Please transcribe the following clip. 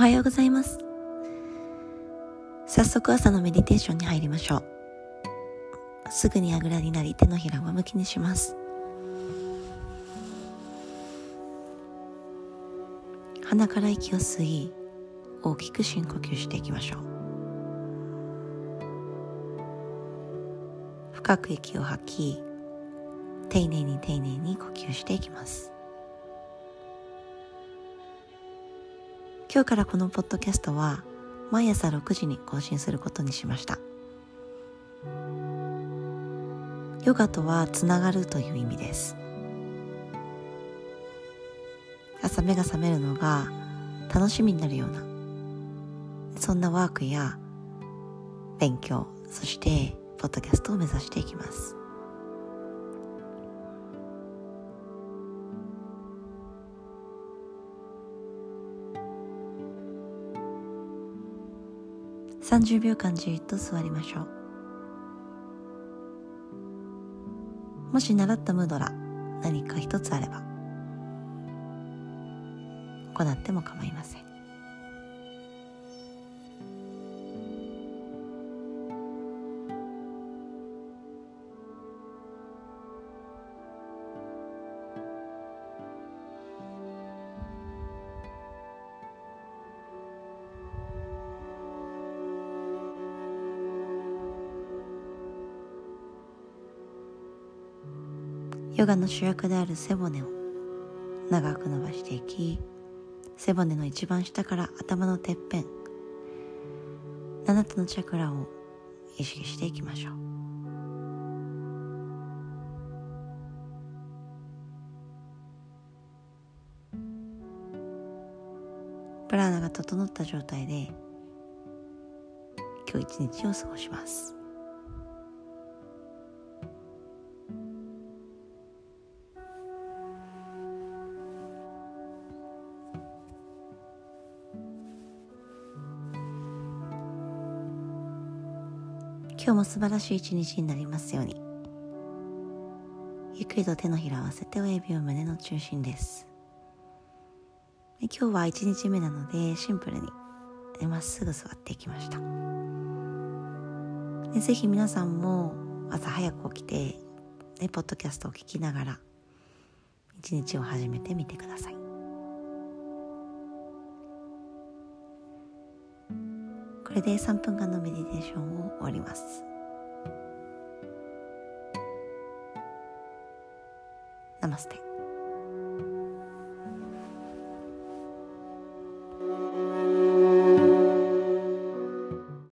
おはようございます。早速朝のメディテーションに入りましょう。すぐにあぐらになり手のひらを向きにします。鼻から息を吸い大きく深呼吸していきましょう。深く息を吐き丁寧に丁寧に呼吸していきます。今日からこのポッドキャストは毎朝6時に更新することにしました。ヨガとはつながるという意味です。朝目が覚めるのが楽しみになるようなそんなワークや勉強そしてポッドキャストを目指していきます。30秒間じっと座りましょう。もし習ったムードラ何か一つあれば行っても構いません。ヨガの主役である背骨を長く伸ばしていき背骨の一番下から頭のてっぺん7つのチャクラを意識していきましょう。プラーナが整った状態で今日一日を過ごします。今日も素晴らしい一日になりますように。ゆっくりと手のひらを合わせて親指を胸の中心です。今日は1日目なのでシンプルにまっすぐ座っていきました。ぜひ皆さんも朝早く起きてね、ポッドキャストを聞きながら一日を始めてみてください。これで3分間のメディテーションを終わります。ナマステ。